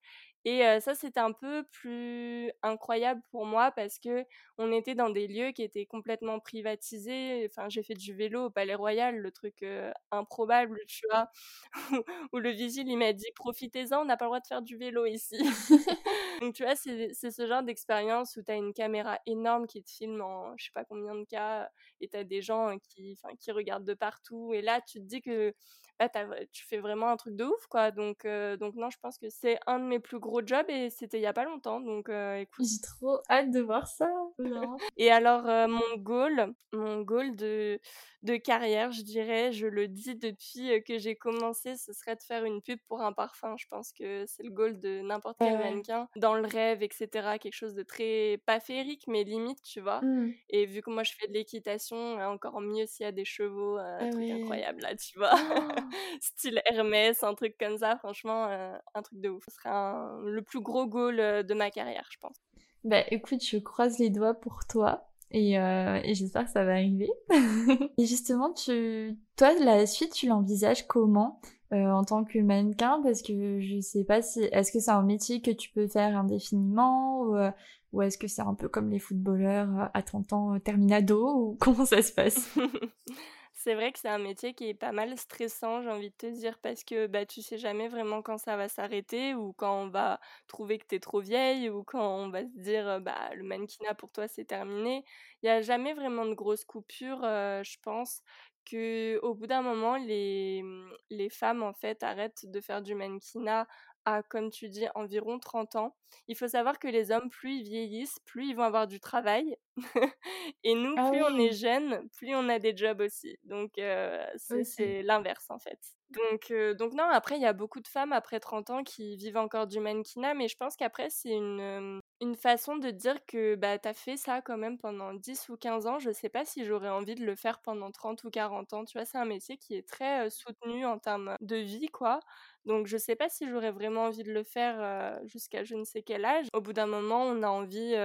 Et ça, c'était un peu plus incroyable pour moi parce que on était dans des lieux qui étaient complètement privatisés. Enfin, j'ai fait du vélo au Palais Royal, le truc improbable, tu vois, où le vigile, il m'a dit profitez-en, on n'a pas le droit de faire du vélo ici. Donc, tu vois, c'est ce genre d'expérience où tu as une caméra énorme qui te filme en je sais pas combien de cas et tu as des gens qui, qui regardent de partout. Et là, tu te dis que bah, tu fais vraiment un truc de ouf, quoi. Donc, donc non, je pense que c'est un de mes plus gros jobs et c'était il y a pas longtemps. Donc, écoute. J'ai trop hâte de voir ça. et alors, mon goal, mon goal de, de carrière, je dirais, je le dis depuis que j'ai commencé, ce serait de faire une pub pour un parfum. Je pense que c'est le goal de n'importe quel mannequin. Dans le rêve, etc. Quelque chose de très, pas féerique, mais limite, tu vois. Mmh. Et vu que moi, je fais de l'équitation, encore mieux s'il y a des chevaux, un ah truc incroyable là, tu vois. Oh! style Hermès, un truc comme ça, franchement, euh, un truc de ouf. Ce sera le plus gros goal de ma carrière, je pense. Bah écoute, je croise les doigts pour toi. Et, euh, et j'espère que ça va arriver. et justement, tu, toi, la suite, tu l'envisages comment en tant que mannequin? Parce que je sais pas si, est-ce que c'est un métier que tu peux faire indéfiniment ou, ou est-ce que c'est un peu comme les footballeurs à 30 ans terminado ou comment ça se passe? c'est vrai que c'est un métier qui est pas mal stressant, j'ai envie de te dire, parce que bah, tu sais jamais vraiment quand ça va s'arrêter ou quand on va trouver que tu es trop vieille ou quand on va se dire bah, le mannequinat pour toi c'est terminé. Il n'y a jamais vraiment de grosses coupures, je pense que au bout d'un moment, les, mmh, les femmes en fait arrêtent de faire du mannequinat à, comme tu dis, environ 30 ans. Il faut savoir que les hommes, plus ils vieillissent, plus ils vont avoir du travail. et nous, ah plus on est jeunes, plus on a des jobs aussi. Donc, c'est l'inverse, en fait. Donc, donc non, après, il y a beaucoup de femmes après 30 ans qui vivent encore du mannequinat, mais je pense qu'après, c'est une, une façon de dire que bah, tu as fait ça quand même pendant 10 ou 15 ans. Je sais pas si j'aurais envie de le faire pendant 30 ou 40 ans. Tu vois, c'est un métier qui est très soutenu en termes de vie, quoi. Donc je sais pas si j'aurais vraiment envie de le faire jusqu'à je ne sais quel âge. Au bout d'un moment, on a envie,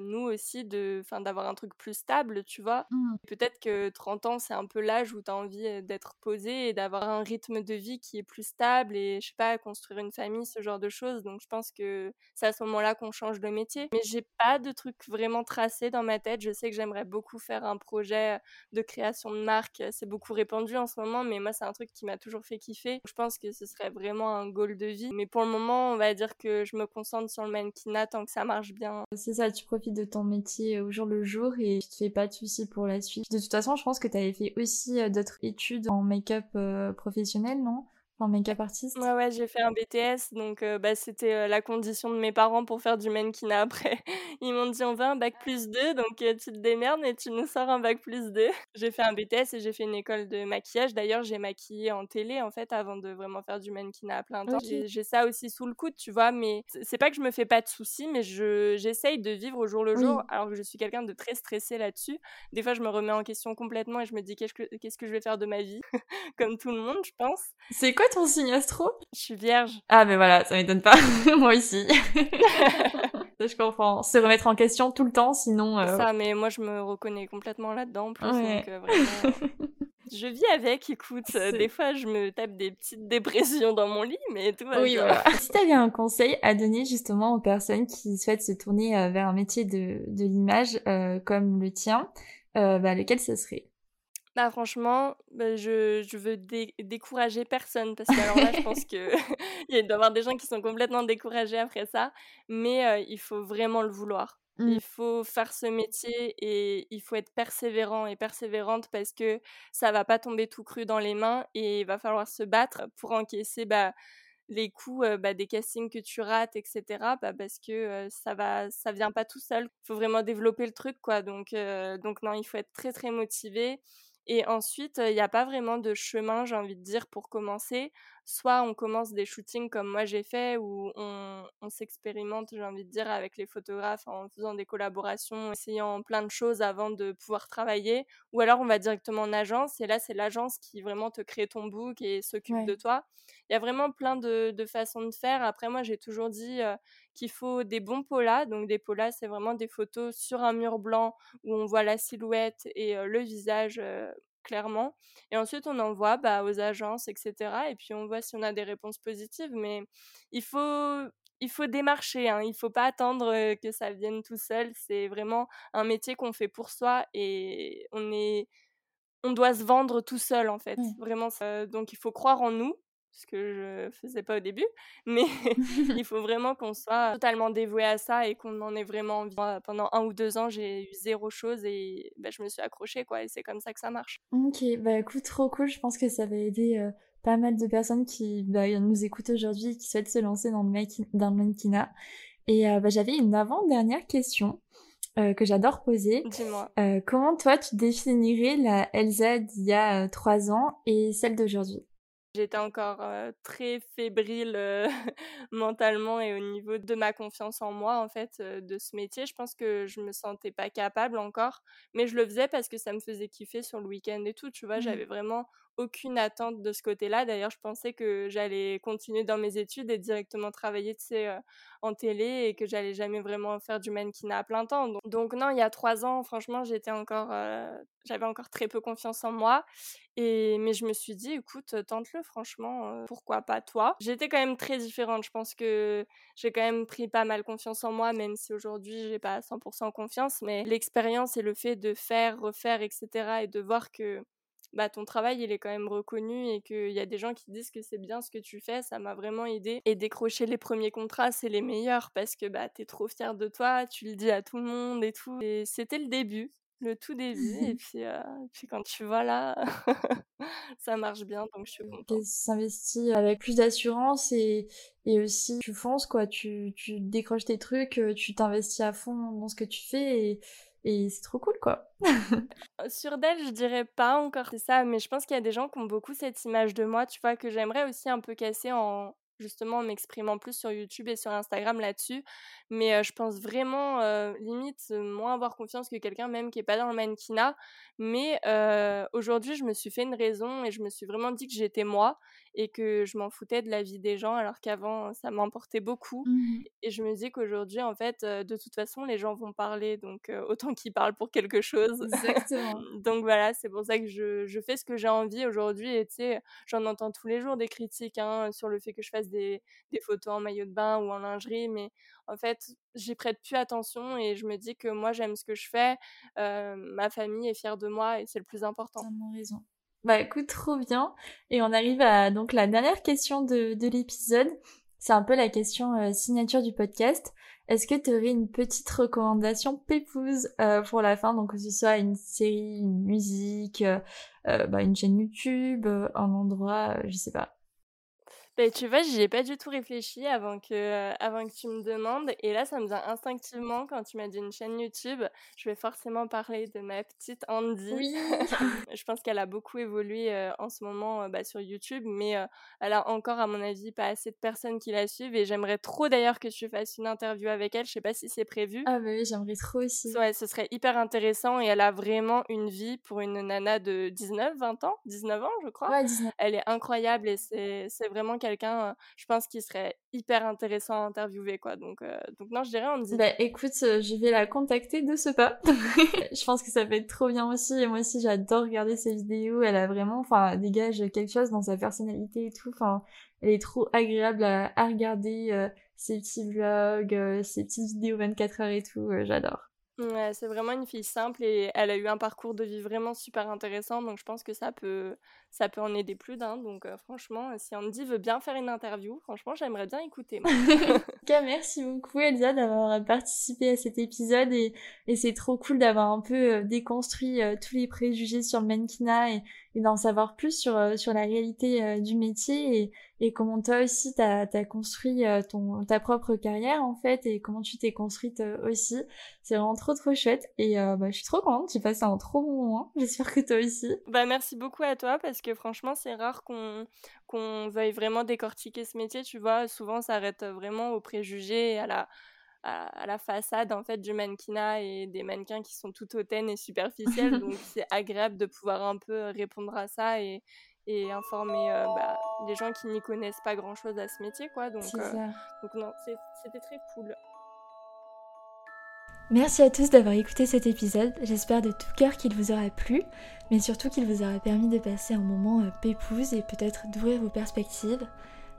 nous aussi, de, d'avoir un truc plus stable, tu vois? Mmh. Peut-être que 30 ans, c'est un peu l'âge où tu as envie d'être posé et d'avoir un rythme rythme de vie qui est plus stable et je sais pas construire une famille ce genre de choses. Donc je pense que c'est à ce moment-là qu'on change de métier. Mais j'ai pas de truc vraiment tracé dans ma tête. Je sais que j'aimerais beaucoup faire un projet de création de marque. C'est beaucoup répandu en ce moment mais moi c'est un truc qui m'a toujours fait kiffer. Je pense que ce serait vraiment un goal de vie. Mais pour le moment on va dire que je me concentre sur le mannequinat tant que ça marche bien. C'est ça tu profites de ton métier au jour le jour et tu te fais pas de soucis pour la suite. De toute façon je pense que tu avais fait aussi d'autres études en make-up professionnel, non? En make-up artiste? Ouais, ouais, j'ai fait un BTS, donc bah, c'était la condition de mes parents pour faire du mannequinat après. Ils m'ont dit on veut un bac plus 2, donc tu te démerdes et tu nous sors un bac plus 2. J'ai fait un BTS et j'ai fait une école de maquillage. D'ailleurs, j'ai maquillé en télé en fait avant de vraiment faire du mannequinat à plein temps. J'ai ça aussi sous le coude, tu vois, mais c'est pas que je me fais pas de soucis, mais j'essaye de vivre au jour le jour, alors que je suis quelqu'un de très stressé là-dessus. Des fois, je me remets en question complètement et je me dis qu'est-ce que, qu'est-ce que je vais faire de ma vie, comme tout le monde, je pense. C'est quoi ton signe astro? Je suis vierge. Ah, mais voilà, ça m'étonne pas. Moi aussi. je comprends. Se remettre en question tout le temps, sinon. Euh, ça, mais moi, je me reconnais complètement là-dedans, en plus. Donc, euh, vraiment. je vis avec, écoute. Euh, des fois, je me tape des petites dépressions dans mon lit, mais tout va oui, bien. Voilà. si tu avais un conseil à donner justement aux personnes qui souhaitent se tourner vers un métier de, de l'image comme le tien, bah, lequel ce serait? Bah franchement, bah, je, je veux décourager personne parce que alors là, je pense que il doit y avoir des gens qui sont complètement découragés après ça, mais il faut vraiment le vouloir. Mmh. Il faut faire ce métier et il faut être persévérant et persévérante parce que ça va pas tomber tout cru dans les mains et il va falloir se battre pour encaisser bah, les coups bah, des castings que tu rates, etc. Bah, parce que ça va, ça vient pas tout seul. Il faut vraiment développer le truc, quoi. Donc, donc non, il faut être très très motivé. Et ensuite, il n'y a pas vraiment de chemin, j'ai envie de dire, pour commencer. Soit on commence des shootings comme moi j'ai fait, où on, on s'expérimente, j'ai envie de dire, avec les photographes en faisant des collaborations, essayant plein de choses avant de pouvoir travailler. Ou alors on va directement en agence, et là c'est l'agence qui vraiment te crée ton book et s'occupe de toi. Il y a vraiment plein de, de, façons de faire. Après, moi j'ai toujours dit qu'il faut des bons polas. Donc des polas, c'est vraiment des photos sur un mur blanc où on voit la silhouette et le visage clairement. Et ensuite, on envoie bah, aux agences, etc. Et puis, on voit si on a des réponses positives. Mais il faut, il faut démarcher. Hein. Il ne faut pas attendre que ça vienne tout seul. C'est vraiment un métier qu'on fait pour soi et on est, on doit se vendre tout seul en fait. Vraiment. Donc, il faut croire en nous ce que je faisais pas au début, mais il faut vraiment qu'on soit totalement dévoué à ça et qu'on en ait vraiment envie. Pendant un ou deux ans, j'ai eu zéro chose et bah, je me suis accrochée, quoi, et c'est comme ça que ça marche. Ok, bah écoute, trop cool, je pense que ça va aider euh, pas mal de personnes qui bah, nous écoutent aujourd'hui et qui souhaitent se lancer dans le, mannequinat. Et euh, bah, j'avais une avant-dernière question. Euh, que j'adore poser. Dis-moi. comment toi tu définirais la Elsa d'il y a trois ans et celle d'aujourd'hui? J'étais encore très fébrile mentalement et au niveau de ma confiance en moi, en fait, de ce métier. Je pense que je me sentais pas capable encore, mais je le faisais parce que ça me faisait kiffer sur le week-end et tout, tu vois? Mmh. J'avais vraiment aucune attente de ce côté-là. D'ailleurs, je pensais que j'allais continuer dans mes études et directement travailler, tu sais, en télé et que j'allais jamais vraiment faire du mannequinat à plein temps. Donc, non, il y a trois ans, franchement, j'étais encore, j'avais encore très peu confiance en moi. Et mais je me suis dit, écoute, tente-le, franchement, pourquoi pas toi? J'étais quand même très différente. Je pense que j'ai quand même pris pas mal confiance en moi, même si aujourd'hui j'ai pas 100% confiance. Mais l'expérience et le fait de faire, refaire, etc. et de voir que bah, ton travail, il est quand même reconnu et qu'il y a des gens qui disent que c'est bien ce que tu fais, ça m'a vraiment aidé. Et décrocher les premiers contrats, c'est les meilleurs parce que bah, tu es trop fier de toi, tu le dis à tout le monde et tout. Et c'était le début, le tout début. et puis, euh, puis quand tu vois là, ça marche bien, donc je suis contente. S'investit avec plus d'assurance et, et aussi tu fonces, quoi. Tu, tu décroches tes trucs, euh, tu t'investis à fond dans ce que tu fais et et c'est trop cool, quoi. Sur d'elle, je dirais pas encore c'est ça, mais je pense qu'il y a des gens qui ont beaucoup cette image de moi, tu vois, que j'aimerais aussi un peu casser en justement en m'exprimant plus sur YouTube et sur Instagram là-dessus. Mais je pense vraiment, limite, moins avoir confiance que quelqu'un même qui est pas dans le mannequinat. Mais aujourd'hui, je me suis fait une raison et je me suis vraiment dit que j'étais moi et que je m'en foutais de la vie des gens alors qu'avant ça m'emportait beaucoup. Mmh et je me dis qu'aujourd'hui, en fait, de toute façon, les gens vont parler, donc autant qu'ils parlent pour quelque chose. Exactement. donc voilà, c'est pour ça que je, je fais ce que j'ai envie aujourd'hui et tu sais, j'en entends tous les jours des critiques hein, sur le fait que je fasse des, des photos en maillot de bain ou en lingerie, mais en fait, j'y prête plus attention et je me dis que moi, j'aime ce que je fais, ma famille est fière de moi et c'est le plus important. T'as raison. Bah écoute, trop bien. Et on arrive à donc la dernière question de, de l'épisode. C'est un peu la question euh, signature du podcast. Est-ce que tu aurais une petite recommandation pépouse euh, pour la fin, donc que ce soit une série, une musique, euh, bah, une chaîne YouTube, un endroit, je sais pas. Ben, tu vois, j'y ai pas du tout réfléchi avant que, avant que tu me demandes. Et là, ça me vient instinctivement quand tu m'as dit une chaîne YouTube. Je vais forcément parler de ma petite Andy. Oui. je pense qu'elle a beaucoup évolué en ce moment bah, sur YouTube, mais elle a encore, à mon avis, pas assez de personnes qui la suivent. Et j'aimerais trop d'ailleurs que tu fasses une interview avec elle. Je sais pas si c'est prévu. Ah, bah oui, j'aimerais trop aussi. Ouais, ce serait hyper intéressant. Et elle a vraiment une vie pour une nana de 19, 20 ans, 19 ans, je crois. Ouais, 19. Elle est incroyable et c'est vraiment quelqu'un, je pense, qui serait hyper intéressant à interviewer, quoi. Donc, donc non, je dirais, on dit. Bah écoute, je vais la contacter de ce pas. je pense que ça peut être trop bien aussi. Et moi aussi, j'adore regarder ses vidéos. Elle a vraiment, enfin, dégage quelque chose dans sa personnalité et tout. Enfin, elle est trop agréable à, regarder ses petits vlogs, ses petites vidéos 24 heures et tout. j'adore. Ouais, c'est vraiment une fille simple et elle a eu un parcours de vie vraiment super intéressant, donc je pense que ça peut, ça peut en aider plus d'un. Donc franchement, si Andy veut bien faire une interview, franchement, j'aimerais bien écouter. merci beaucoup Elsa d'avoir participé à cet épisode et, et c'est trop cool d'avoir un peu déconstruit tous les préjugés sur le mannequinat et, et d'en savoir plus sur, sur la réalité du métier et, et comment toi aussi t'as as construit ton, ta propre carrière en fait et comment tu t'es construite aussi. C'est vraiment trop trop chouette et bah, je suis trop contente, j'ai passé un trop bon moment, j'espère que toi aussi. Bah merci beaucoup à toi parce que franchement c'est rare qu'on qu'on veuille vraiment décortiquer ce métier, tu vois, souvent ça arrête vraiment aux préjugés et à la à, la façade en fait du mannequinat et des mannequins qui sont tout hautaines et superficiels. Donc c'est agréable de pouvoir un peu répondre à ça et, et informer euh, bah, les gens qui n'y connaissent pas grand chose à ce métier quoi. Donc, euh, donc non c'était très cool Merci à tous d'avoir écouté cet épisode, j'espère de tout cœur qu'il vous aura plu, mais surtout qu'il vous aura permis de passer un moment euh, pépouse et peut-être d'ouvrir vos perspectives.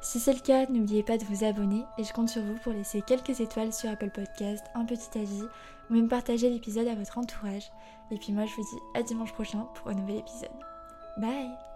Si c'est le cas, n'oubliez pas de vous abonner et je compte sur vous pour laisser quelques étoiles sur Apple Podcast, un petit avis ou même partager l'épisode à votre entourage. Et puis moi je vous dis à dimanche prochain pour un nouvel épisode. Bye